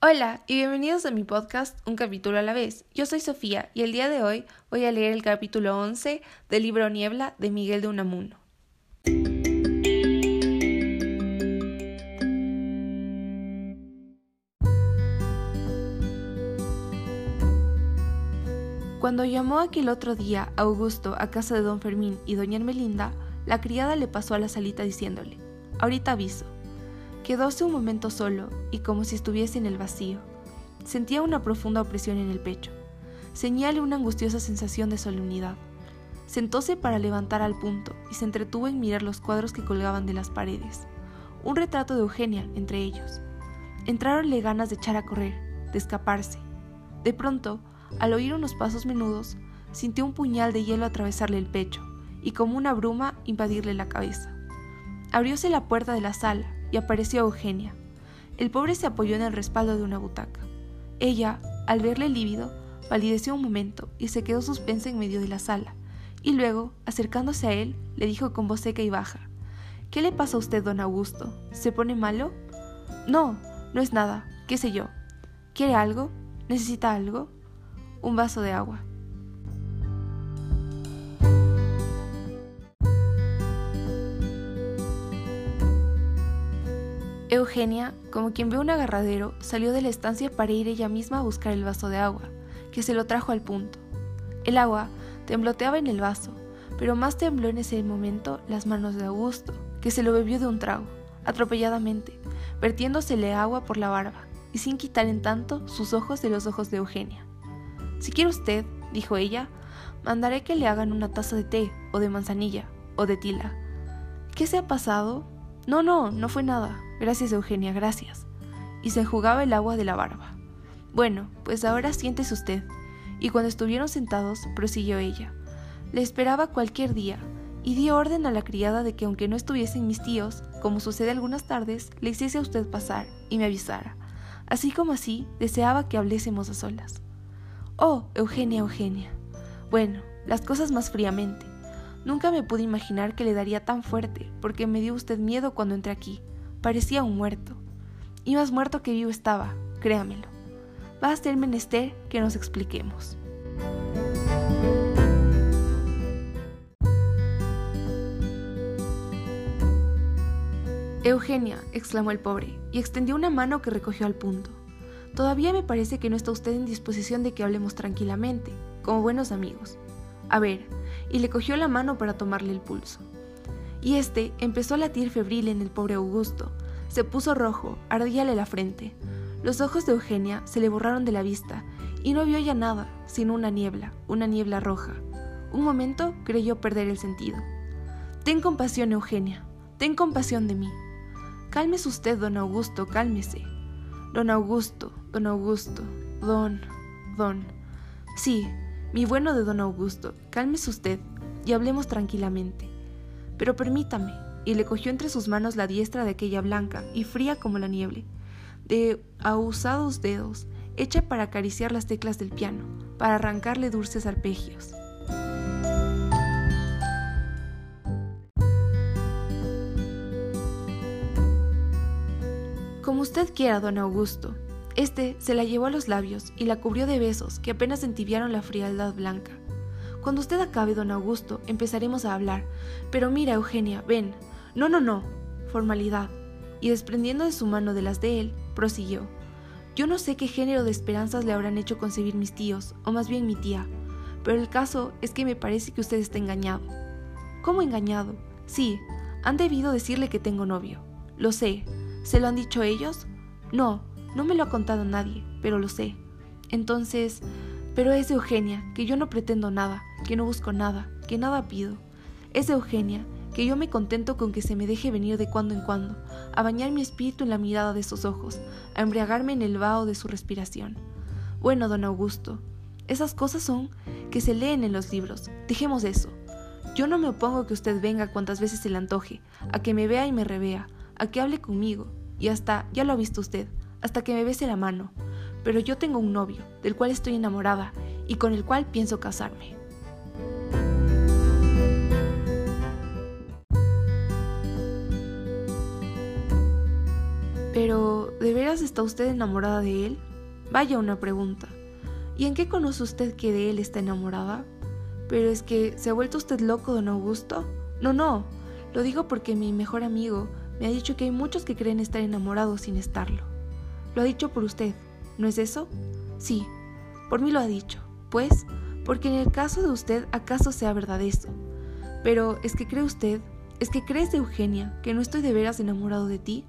Hola y bienvenidos a mi podcast Un capítulo a la vez. Yo soy Sofía y el día de hoy voy a leer el capítulo 11 del libro Niebla de Miguel de Unamuno. Cuando llamó aquel otro día a Augusto a casa de don Fermín y doña Ermelinda, la criada le pasó a la salita diciéndole, ahorita aviso. Quedóse un momento solo y como si estuviese en el vacío. Sentía una profunda opresión en el pecho. Señale una angustiosa sensación de solemnidad. Sentóse para levantar al punto y se entretuvo en mirar los cuadros que colgaban de las paredes. Un retrato de Eugenia entre ellos. Entraronle ganas de echar a correr, de escaparse. De pronto, al oír unos pasos menudos, sintió un puñal de hielo atravesarle el pecho y como una bruma invadirle la cabeza. Abrióse la puerta de la sala y apareció Eugenia. El pobre se apoyó en el respaldo de una butaca. Ella, al verle lívido, palideció un momento y se quedó suspensa en medio de la sala, y luego, acercándose a él, le dijo con voz seca y baja, ¿Qué le pasa a usted, don Augusto? ¿Se pone malo? No, no es nada, qué sé yo. ¿Quiere algo? ¿Necesita algo? un vaso de agua. Eugenia, como quien ve un agarradero, salió de la estancia para ir ella misma a buscar el vaso de agua, que se lo trajo al punto. El agua tembloteaba en el vaso, pero más tembló en ese momento las manos de Augusto, que se lo bebió de un trago, atropelladamente, vertiéndosele agua por la barba, y sin quitar en tanto sus ojos de los ojos de Eugenia. Si quiere usted, dijo ella, mandaré que le hagan una taza de té, o de manzanilla, o de tila. ¿Qué se ha pasado? No, no, no fue nada. Gracias, Eugenia, gracias. Y se enjugaba el agua de la barba. Bueno, pues ahora siéntese usted. Y cuando estuvieron sentados, prosiguió ella. Le esperaba cualquier día, y di orden a la criada de que aunque no estuviesen mis tíos, como sucede algunas tardes, le hiciese a usted pasar y me avisara. Así como así, deseaba que hablésemos a solas. Oh, Eugenia, Eugenia. Bueno, las cosas más fríamente. Nunca me pude imaginar que le daría tan fuerte, porque me dio usted miedo cuando entré aquí. Parecía un muerto. Y más muerto que vivo estaba, créamelo. Va a ser menester que nos expliquemos. Eugenia, exclamó el pobre, y extendió una mano que recogió al punto. Todavía me parece que no está usted en disposición de que hablemos tranquilamente, como buenos amigos. A ver, y le cogió la mano para tomarle el pulso. Y este empezó a latir febril en el pobre Augusto. Se puso rojo, ardíale la frente. Los ojos de Eugenia se le borraron de la vista y no vio ya nada, sino una niebla, una niebla roja. Un momento creyó perder el sentido. Ten compasión, Eugenia, ten compasión de mí. Cálmese usted, don Augusto, cálmese. Don Augusto, don Augusto, don, don. Sí, mi bueno de don Augusto, cálmese usted y hablemos tranquilamente. Pero permítame, y le cogió entre sus manos la diestra de aquella blanca y fría como la nieve, de ahusados dedos, hecha para acariciar las teclas del piano, para arrancarle dulces arpegios. Como usted quiera, don Augusto. Este se la llevó a los labios y la cubrió de besos que apenas entibiaron la frialdad blanca. Cuando usted acabe, don Augusto, empezaremos a hablar. Pero mira, Eugenia, ven. No, no, no. Formalidad. Y desprendiendo de su mano de las de él, prosiguió. Yo no sé qué género de esperanzas le habrán hecho concebir mis tíos, o más bien mi tía, pero el caso es que me parece que usted está engañado. ¿Cómo engañado? Sí, han debido decirle que tengo novio. Lo sé, ¿Se lo han dicho ellos? No, no me lo ha contado nadie, pero lo sé. Entonces, pero es de Eugenia, que yo no pretendo nada, que no busco nada, que nada pido. Es de Eugenia, que yo me contento con que se me deje venir de cuando en cuando, a bañar mi espíritu en la mirada de sus ojos, a embriagarme en el vaho de su respiración. Bueno, don Augusto, esas cosas son que se leen en los libros. Dejemos eso. Yo no me opongo a que usted venga cuantas veces se le antoje, a que me vea y me revea, a que hable conmigo, y hasta, ya lo ha visto usted, hasta que me bese la mano. Pero yo tengo un novio, del cual estoy enamorada, y con el cual pienso casarme. Pero, ¿de veras está usted enamorada de él? Vaya una pregunta. ¿Y en qué conoce usted que de él está enamorada? Pero es que, ¿se ha vuelto usted loco, don Augusto? No, no. Lo digo porque mi mejor amigo me ha dicho que hay muchos que creen estar enamorados sin estarlo. Lo ha dicho por usted, ¿no es eso? Sí, por mí lo ha dicho. Pues, porque en el caso de usted acaso sea verdad eso. Pero, ¿es que cree usted? ¿Es que crees de Eugenia que no estoy de veras enamorado de ti?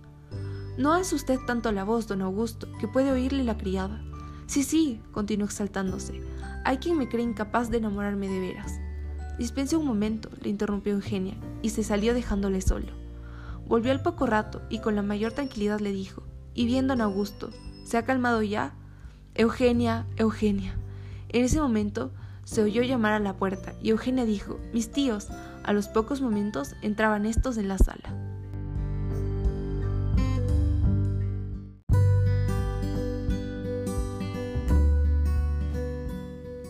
No hace usted tanto la voz, don Augusto, que puede oírle la criada. Sí, sí, continuó exaltándose. Hay quien me cree incapaz de enamorarme de veras. Dispense un momento, le interrumpió Eugenia, y se salió dejándole solo. Volvió al poco rato y con la mayor tranquilidad le dijo, y bien don Augusto, ¿se ha calmado ya? Eugenia, Eugenia. En ese momento se oyó llamar a la puerta y Eugenia dijo, mis tíos. A los pocos momentos entraban estos en la sala.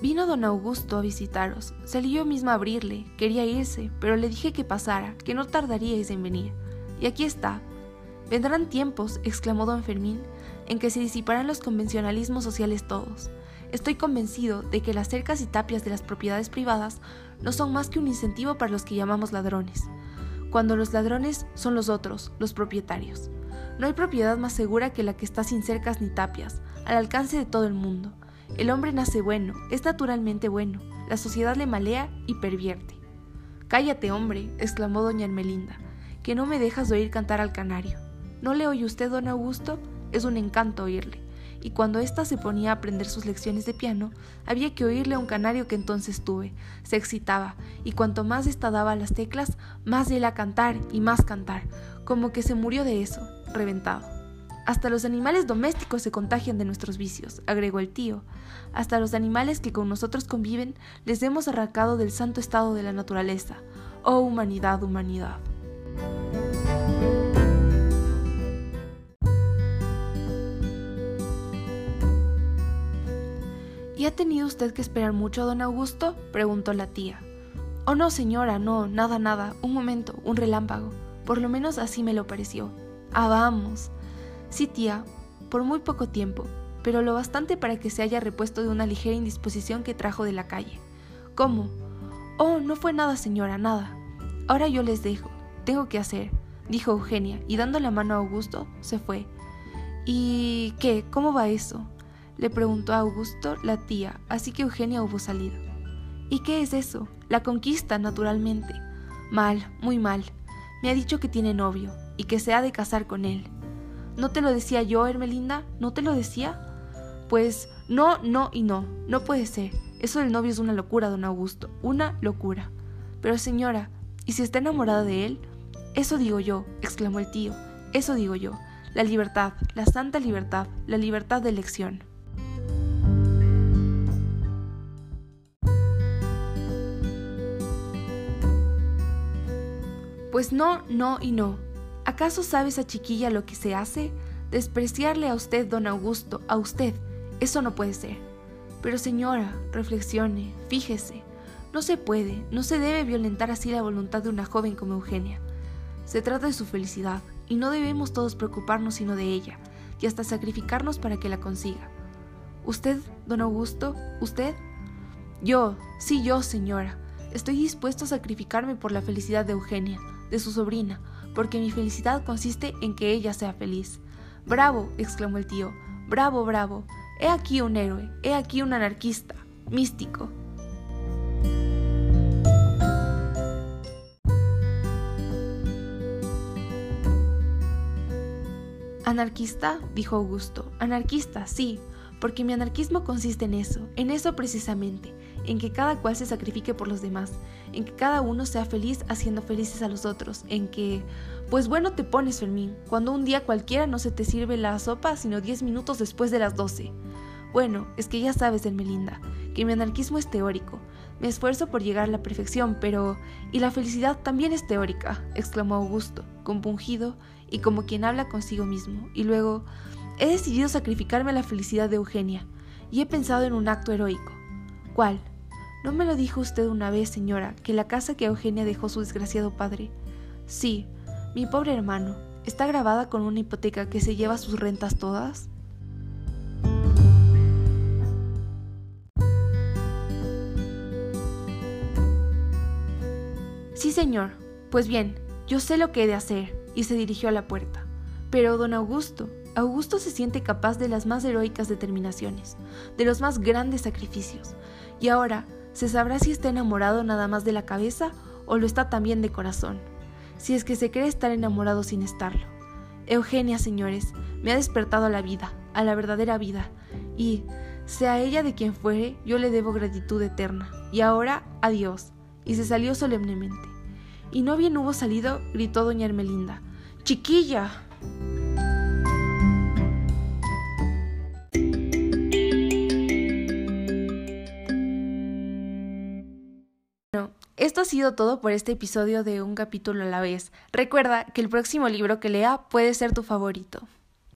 Vino don Augusto a visitaros. Salí yo misma a abrirle. Quería irse, pero le dije que pasara, que no tardaríais en venir. Y aquí está. Vendrán tiempos, exclamó don Fermín, en que se disiparán los convencionalismos sociales todos. Estoy convencido de que las cercas y tapias de las propiedades privadas no son más que un incentivo para los que llamamos ladrones, cuando los ladrones son los otros, los propietarios. No hay propiedad más segura que la que está sin cercas ni tapias, al alcance de todo el mundo. El hombre nace bueno, es naturalmente bueno, la sociedad le malea y pervierte. Cállate, hombre, exclamó doña Ermelinda, que no me dejas oír cantar al canario. ¿No le oye usted, don Augusto? Es un encanto oírle. Y cuando ésta se ponía a aprender sus lecciones de piano, había que oírle a un canario que entonces tuve. Se excitaba, y cuanto más ésta daba las teclas, más él a cantar y más cantar, como que se murió de eso, reventado. Hasta los animales domésticos se contagian de nuestros vicios, agregó el tío. Hasta los animales que con nosotros conviven les hemos arrancado del santo estado de la naturaleza. Oh humanidad, humanidad. ¿Y ha tenido usted que esperar mucho, don Augusto? preguntó la tía. Oh, no, señora, no, nada, nada, un momento, un relámpago. Por lo menos así me lo pareció. Ah, vamos. Sí, tía, por muy poco tiempo, pero lo bastante para que se haya repuesto de una ligera indisposición que trajo de la calle. ¿Cómo? Oh, no fue nada, señora, nada. Ahora yo les dejo. Tengo que hacer, dijo Eugenia, y dando la mano a Augusto, se fue. ¿Y qué? ¿Cómo va eso? Le preguntó a Augusto la tía, así que Eugenia hubo salido. ¿Y qué es eso? La conquista, naturalmente. Mal, muy mal. Me ha dicho que tiene novio y que se ha de casar con él. ¿No te lo decía yo, Hermelinda? ¿No te lo decía? Pues no, no y no, no puede ser. Eso del novio es una locura, don Augusto, una locura. Pero señora, ¿y si está enamorada de él? Eso digo yo, exclamó el tío, eso digo yo. La libertad, la santa libertad, la libertad de elección. Pues no, no y no. ¿Acaso sabe esa chiquilla lo que se hace? Despreciarle a usted, don Augusto, a usted. Eso no puede ser. Pero señora, reflexione, fíjese. No se puede, no se debe violentar así la voluntad de una joven como Eugenia. Se trata de su felicidad, y no debemos todos preocuparnos sino de ella, y hasta sacrificarnos para que la consiga. ¿Usted, don Augusto? ¿Usted? Yo, sí yo, señora. Estoy dispuesto a sacrificarme por la felicidad de Eugenia, de su sobrina, porque mi felicidad consiste en que ella sea feliz. Bravo, exclamó el tío, bravo, bravo. He aquí un héroe, he aquí un anarquista, místico. ¿Anarquista? dijo Augusto. Anarquista, sí, porque mi anarquismo consiste en eso, en eso precisamente, en que cada cual se sacrifique por los demás, en que cada uno sea feliz haciendo felices a los otros, en que, pues bueno te pones Fermín, cuando un día cualquiera no se te sirve la sopa sino diez minutos después de las doce. Bueno, es que ya sabes, Melinda, que mi anarquismo es teórico. Me esfuerzo por llegar a la perfección, pero... Y la felicidad también es teórica, exclamó Augusto, compungido y como quien habla consigo mismo. Y luego, he decidido sacrificarme a la felicidad de Eugenia, y he pensado en un acto heroico. ¿Cuál? ¿No me lo dijo usted una vez, señora, que la casa que Eugenia dejó su desgraciado padre? Sí, mi pobre hermano, está grabada con una hipoteca que se lleva sus rentas todas? Sí, señor. Pues bien, yo sé lo que he de hacer, y se dirigió a la puerta. Pero, don Augusto, Augusto se siente capaz de las más heroicas determinaciones, de los más grandes sacrificios, y ahora se sabrá si está enamorado nada más de la cabeza o lo está también de corazón, si es que se cree estar enamorado sin estarlo. Eugenia, señores, me ha despertado a la vida, a la verdadera vida, y, sea ella de quien fuere, yo le debo gratitud eterna. Y ahora, adiós. Y se salió solemnemente. Y no bien hubo salido, gritó doña Ermelinda. ¡Chiquilla! Esto ha sido todo por este episodio de Un capítulo a la vez. Recuerda que el próximo libro que lea puede ser tu favorito.